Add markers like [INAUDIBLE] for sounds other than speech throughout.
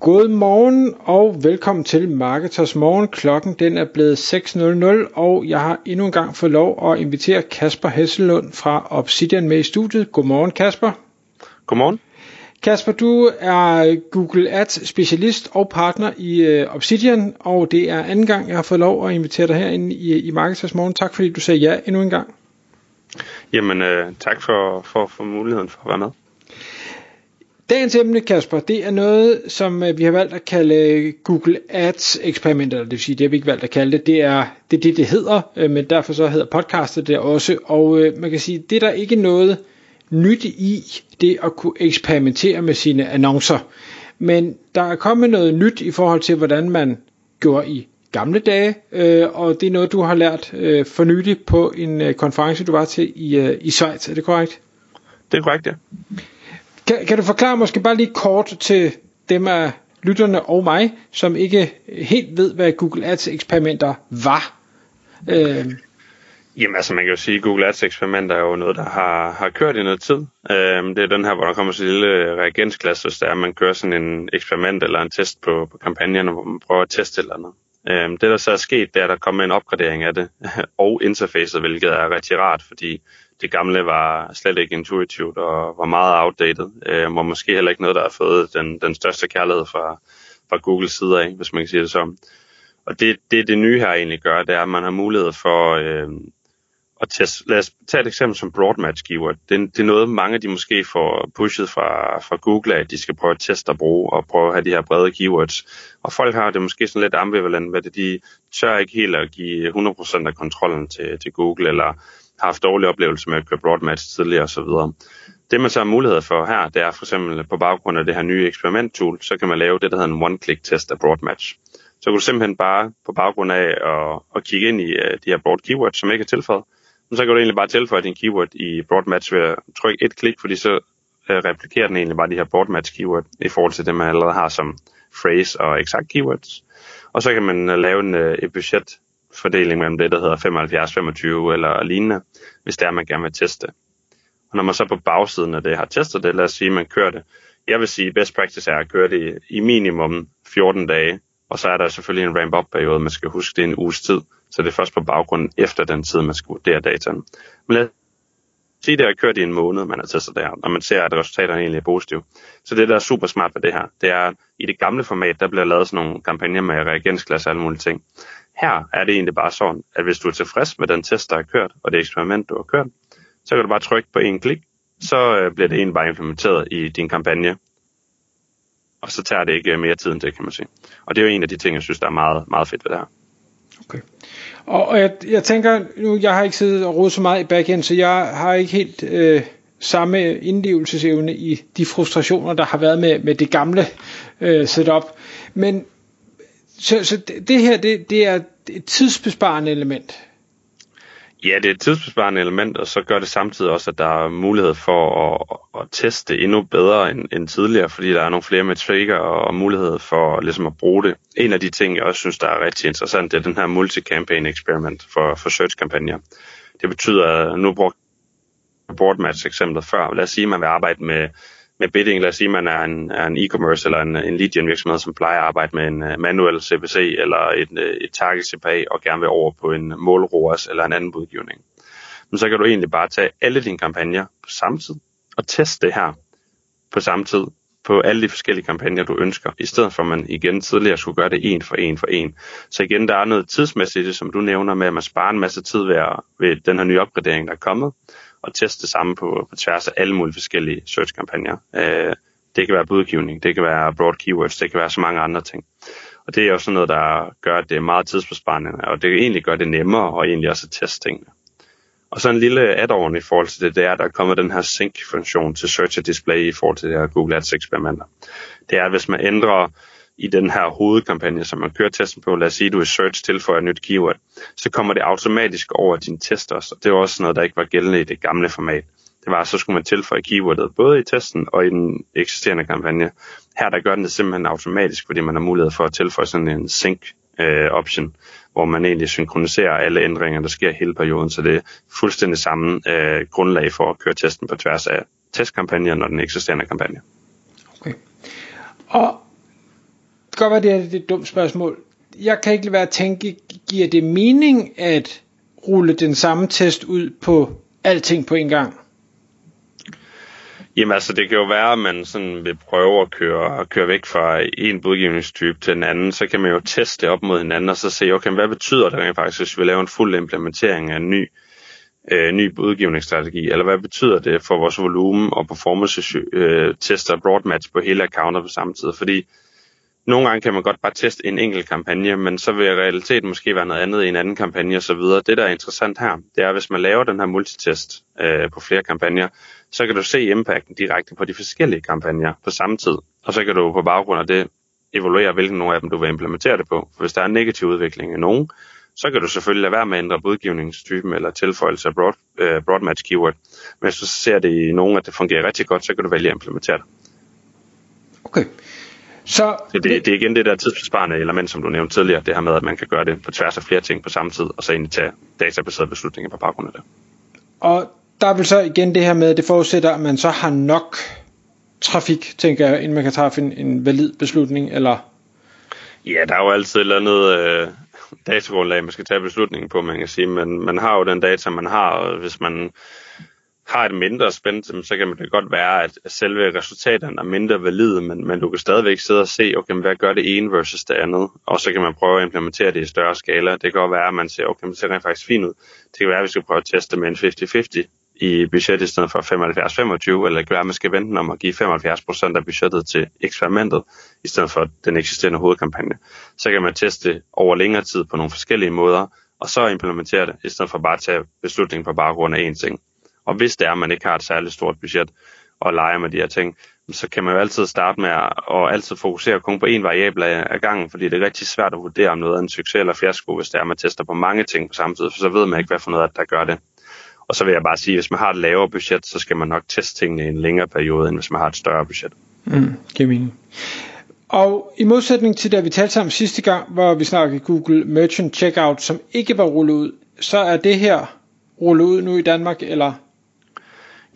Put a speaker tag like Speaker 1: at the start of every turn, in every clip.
Speaker 1: God morgen og velkommen til Marketers Morgen. Klokken den er blevet 6.00, og jeg har endnu en gang fået lov at invitere Kasper Hesselund fra Obsidian med i studiet. Godmorgen Kasper.
Speaker 2: Godmorgen.
Speaker 1: Kasper, du er Google Ads specialist og partner i uh, Obsidian, og det er anden gang, jeg har fået lov at invitere dig herinde i, i Marketers Morgen. Tak fordi du sagde ja endnu en gang.
Speaker 2: Jamen, øh, tak for, for, for muligheden for at være med.
Speaker 1: Dagens emne, Kasper, det er noget, som øh, vi har valgt at kalde øh, Google Ads eksperimenter, det vil sige, det har vi ikke valgt at kalde det, det er det, er det, det hedder, øh, men derfor så hedder podcastet det også, og man kan sige, det er der ikke noget nyt i, det at kunne eksperimentere med sine annoncer, men der er kommet noget nyt i forhold til, hvordan man gjorde i gamle dage, og det er noget, du har lært for nylig på en konference, du var til i, i Schweiz, er det korrekt?
Speaker 2: Det er korrekt, ja.
Speaker 1: Kan, kan du forklare måske bare lige kort til dem af lytterne og mig, som ikke helt ved, hvad Google Ads eksperimenter var?
Speaker 2: Øh. Jamen altså man kan jo sige, at Google Ads eksperimenter er jo noget, der har, har kørt i noget tid. Øh, det er den her, hvor der kommer sådan en lille reagensklasse, hvis der er, man kører sådan en eksperiment eller en test på, på kampagnerne, hvor man prøver at teste eller andet. Øh, det der så er sket, det er, at der kommer en opgradering af det, [LAUGHS] og interfacet, hvilket er rigtig rart, fordi det gamle var slet ikke intuitivt og var meget outdated, øhm, og måske heller ikke noget, der har fået den, den største kærlighed fra, fra Googles side af, hvis man kan sige det sådan. Og det, det, det nye her egentlig gør, det er, at man har mulighed for øh, og teste. Lad os tage et eksempel som broadmatch keyword. Det, det er noget, mange de måske får pushet fra, fra Google, at de skal prøve at teste og bruge, og prøve at have de her brede keywords. Og folk har det måske sådan lidt ambivalent, hvad det de tør ikke helt at give 100% af kontrollen til, til Google, eller har haft dårlige oplevelser med at køre broadmatch tidligere osv. Det man så har mulighed for her, det er for eksempel på baggrund af det her nye eksperiment-tool, så kan man lave det, der hedder en one-click-test af broadmatch. Så kan du simpelthen bare på baggrund af at, at kigge ind i øh, de her broad keywords, som ikke er tilføjet, så kan du egentlig bare tilføje din keyword i broad match ved at trykke et klik, fordi så øh, replikerer den egentlig bare de her broad match keyword i forhold til det, man allerede har som phrase og exact keywords. Og så kan man øh, lave en, øh, et budget fordeling mellem det, der hedder 75-25 eller lignende, hvis det er, man gerne vil teste. Og når man så på bagsiden af det har testet det, lad os sige, at man kører det. Jeg vil sige, best practice er at køre det i minimum 14 dage, og så er der selvfølgelig en ramp-up periode, man skal huske, det er en uges tid, så det er først på baggrund efter den tid, man skal vurdere dataen. Men lad os sige, det har kørt i en måned, man har testet det her, og man ser, at resultaterne egentlig er positive. Så det, der er super smart ved det her, det er, at i det gamle format, der bliver lavet sådan nogle kampagner med reagensglas og alle mulige ting. Her er det egentlig bare sådan, at hvis du er tilfreds med den test, der er kørt, og det eksperiment, du har kørt, så kan du bare trykke på en klik, så øh, bliver det egentlig bare implementeret i din kampagne. Og så tager det ikke mere tid end det, kan man sige. Og det er jo en af de ting, jeg synes, der er meget, meget fedt ved det her.
Speaker 1: Okay. Og jeg, jeg tænker, nu jeg har ikke siddet og rodet så meget i backend, så jeg har ikke helt øh, samme indlevelsesevne i de frustrationer, der har været med, med det gamle øh, setup. Men så, så det her, det, det er et tidsbesparende element.
Speaker 2: Ja, det er et tidsbesparende element, og så gør det samtidig også, at der er mulighed for at, at teste endnu bedre end, end tidligere, fordi der er nogle flere metrikker og, og mulighed for ligesom at bruge det. En af de ting, jeg også synes, der er rigtig interessant, det er den her multi-campaign experiment for, for search-kampagner. Det betyder, at nu brugte boardmatch eksemplet før. Lad os sige, at man vil arbejde med med bidding, lad os sige, at man er en, er en e-commerce eller en, en lead virksomhed, som plejer at arbejde med en øh, manuel CPC eller et, øh, et target CPA og gerne vil over på en målroas eller en anden budgivning. Men så kan du egentlig bare tage alle dine kampagner på samme tid og teste det her på samme tid på alle de forskellige kampagner, du ønsker, i stedet for at man igen tidligere skulle gøre det en for en for en. Så igen, der er noget tidsmæssigt, som du nævner med, at man sparer en masse tid ved, ved den her nye opgradering, der er kommet, og teste det samme på, på tværs af alle mulige forskellige search-kampagner. Øh, det kan være budgivning, det kan være broad keywords, det kan være så mange andre ting. Og det er jo sådan noget, der gør, at det er meget tidsbesparende, og det egentlig gør det nemmere og egentlig også at teste tingene. Og så en lille add-on i forhold til det, det er, at der er kommet den her sync-funktion til Search og Display i forhold til det her Google Ads eksperimenter. Det er, at hvis man ændrer i den her hovedkampagne, som man kører testen på, lad os sige, at du i search tilføjer et nyt keyword, så kommer det automatisk over din test også. Og det er også noget, der ikke var gældende i det gamle format. Det var, så skulle man tilføje keywordet både i testen og i den eksisterende kampagne. Her der gør den det simpelthen automatisk, fordi man har mulighed for at tilføje sådan en sync øh, option, hvor man egentlig synkroniserer alle ændringer, der sker hele perioden, så det er fuldstændig samme øh, grundlag for at køre testen på tværs af testkampagnen og den eksisterende kampagne.
Speaker 1: Okay. Og godt være, det er et dumt spørgsmål. Jeg kan ikke lade være at tænke, giver det mening at rulle den samme test ud på alting på en gang?
Speaker 2: Jamen altså, det kan jo være, at man sådan vil prøve at køre, at køre væk fra en budgivningstype til en anden. Så kan man jo teste op mod hinanden og så se, okay, hvad betyder det faktisk, hvis vi laver en fuld implementering af en ny, øh, ny budgivningsstrategi? Eller hvad betyder det for vores volumen og performance øh, tester broad match på hele accounter på samme tid? Fordi nogle gange kan man godt bare teste en enkelt kampagne, men så vil realiteten måske være noget andet i en anden kampagne osv. Det, der er interessant her, det er, hvis man laver den her multitest øh, på flere kampagner, så kan du se impacten direkte på de forskellige kampagner på samme tid. Og så kan du på baggrund af det evaluere, hvilken nogle af dem du vil implementere det på. For hvis der er en negativ udvikling i nogen, så kan du selvfølgelig lade være med at ændre budgivningstypen eller tilføjelse af broad, øh, broad match keyword. Men hvis du ser det i nogen, at det fungerer rigtig godt, så kan du vælge at implementere det.
Speaker 1: Okay.
Speaker 2: Så det, det, det er igen det der tidsbesparende element, som du nævnte tidligere, det her med, at man kan gøre det på tværs af flere ting på samme tid, og så egentlig tage databaserede beslutninger på baggrund af det.
Speaker 1: Og der er vel så igen det her med, at det forudsætter, at man så har nok trafik, tænker jeg, inden man kan træffe en, en valid beslutning, eller?
Speaker 2: Ja, der er jo altid et eller andet øh, datagrundlag, man skal tage beslutningen på, man kan sige, men man har jo den data, man har, og hvis man har et mindre spænd, så kan det godt være, at selve resultaterne er mindre valide, men, men du kan stadigvæk sidde og se, okay, hvad gør det ene versus det andet, og så kan man prøve at implementere det i større skala. Det kan godt være, at man ser, okay, det ser rent faktisk fint ud. Det kan være, at vi skal prøve at teste med en 50-50 i budget i stedet for 75-25, eller det kan være, at man skal vente om at give 75% af budgettet til eksperimentet, i stedet for den eksisterende hovedkampagne. Så kan man teste over længere tid på nogle forskellige måder, og så implementere det, i stedet for bare at tage beslutningen på baggrund af én ting. Og hvis det er, at man ikke har et særligt stort budget og leger med de her ting, så kan man jo altid starte med at og altid fokusere kun på én variabel ad gangen, fordi det er rigtig svært at vurdere, om noget er en succes eller fiasko, hvis det er, at man tester på mange ting på samme tid, for så ved man ikke, hvad for noget, der gør det. Og så vil jeg bare sige, at hvis man har et lavere budget, så skal man nok teste tingene i en længere periode, end hvis man har et større budget.
Speaker 1: Mm, giver mening. Og i modsætning til det, vi talte sammen sidste gang, hvor vi snakkede Google Merchant Checkout, som ikke var rullet ud, så er det her rullet ud nu i Danmark, eller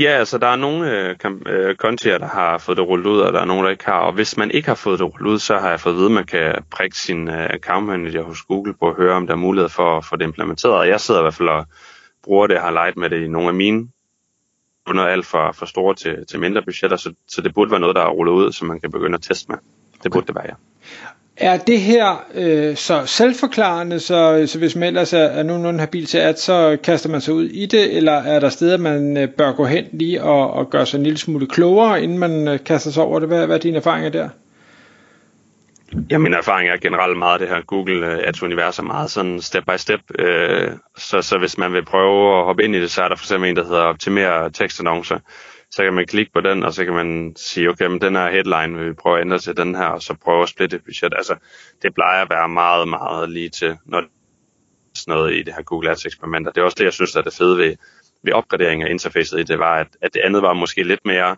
Speaker 2: Ja, altså der er nogle øh, øh, kontier, der har fået det rullet ud, og der er nogle, der ikke har. Og hvis man ikke har fået det rullet ud, så har jeg fået at vide, at man kan prikke sin øh, account manager hos Google på at høre, om der er mulighed for at få det implementeret. Og jeg sidder i hvert fald og bruger det, har leget med det i nogle af mine under alt for, for store til, til mindre budgetter, så, så det burde være noget, der er rullet ud, som man kan begynde at teste med. Det burde det være, ja.
Speaker 1: Er det her øh, så selvforklarende, så, så hvis man ellers er, er nogenlunde habil til at, så kaster man sig ud i det, eller er der steder, man øh, bør gå hen lige og, og gøre sig en lille smule klogere, inden man øh, kaster sig over det? Hvad, hvad er dine erfaringer der?
Speaker 2: Ja, min erfaring er generelt meget det her Google øh, Ads univers er meget sådan step by step. Øh, så, så hvis man vil prøve at hoppe ind i det, så er der for eksempel en, der hedder optimere tekstannoncer så kan man klikke på den, og så kan man sige, okay, men den her headline vil vi prøve at ændre til den her, og så prøve at splitte budget. Altså, det plejer at være meget, meget lige til, når sådan noget i det her Google Ads eksperimenter. Det er også det, jeg synes, er det fede ved, ved opgraderingen af interfacet i det, var, at, at det andet var måske lidt mere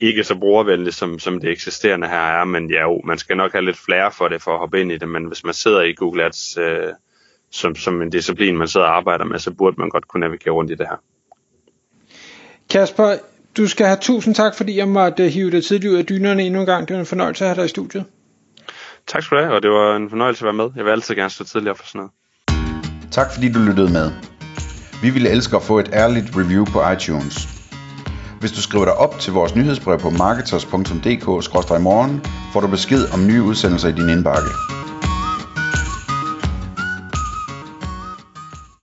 Speaker 2: ikke så brugervenligt, som, som det eksisterende her er, men ja, jo, man skal nok have lidt flere for det, for at hoppe ind i det, men hvis man sidder i Google Ads øh, som, som en disciplin, man sidder og arbejder med, så burde man godt kunne navigere rundt i det her.
Speaker 1: Kasper, du skal have tusind tak, fordi jeg måtte hive dig tidligt ud af dynerne endnu en gang. Det var en fornøjelse at have dig i studiet.
Speaker 2: Tak skal du have, og det var en fornøjelse at være med. Jeg vil altid gerne stå tidligere for sådan noget.
Speaker 3: Tak fordi du lyttede med. Vi ville elske at få et ærligt review på iTunes. Hvis du skriver dig op til vores nyhedsbrev på marketers.dk-morgen, får du besked om nye udsendelser i din indbakke.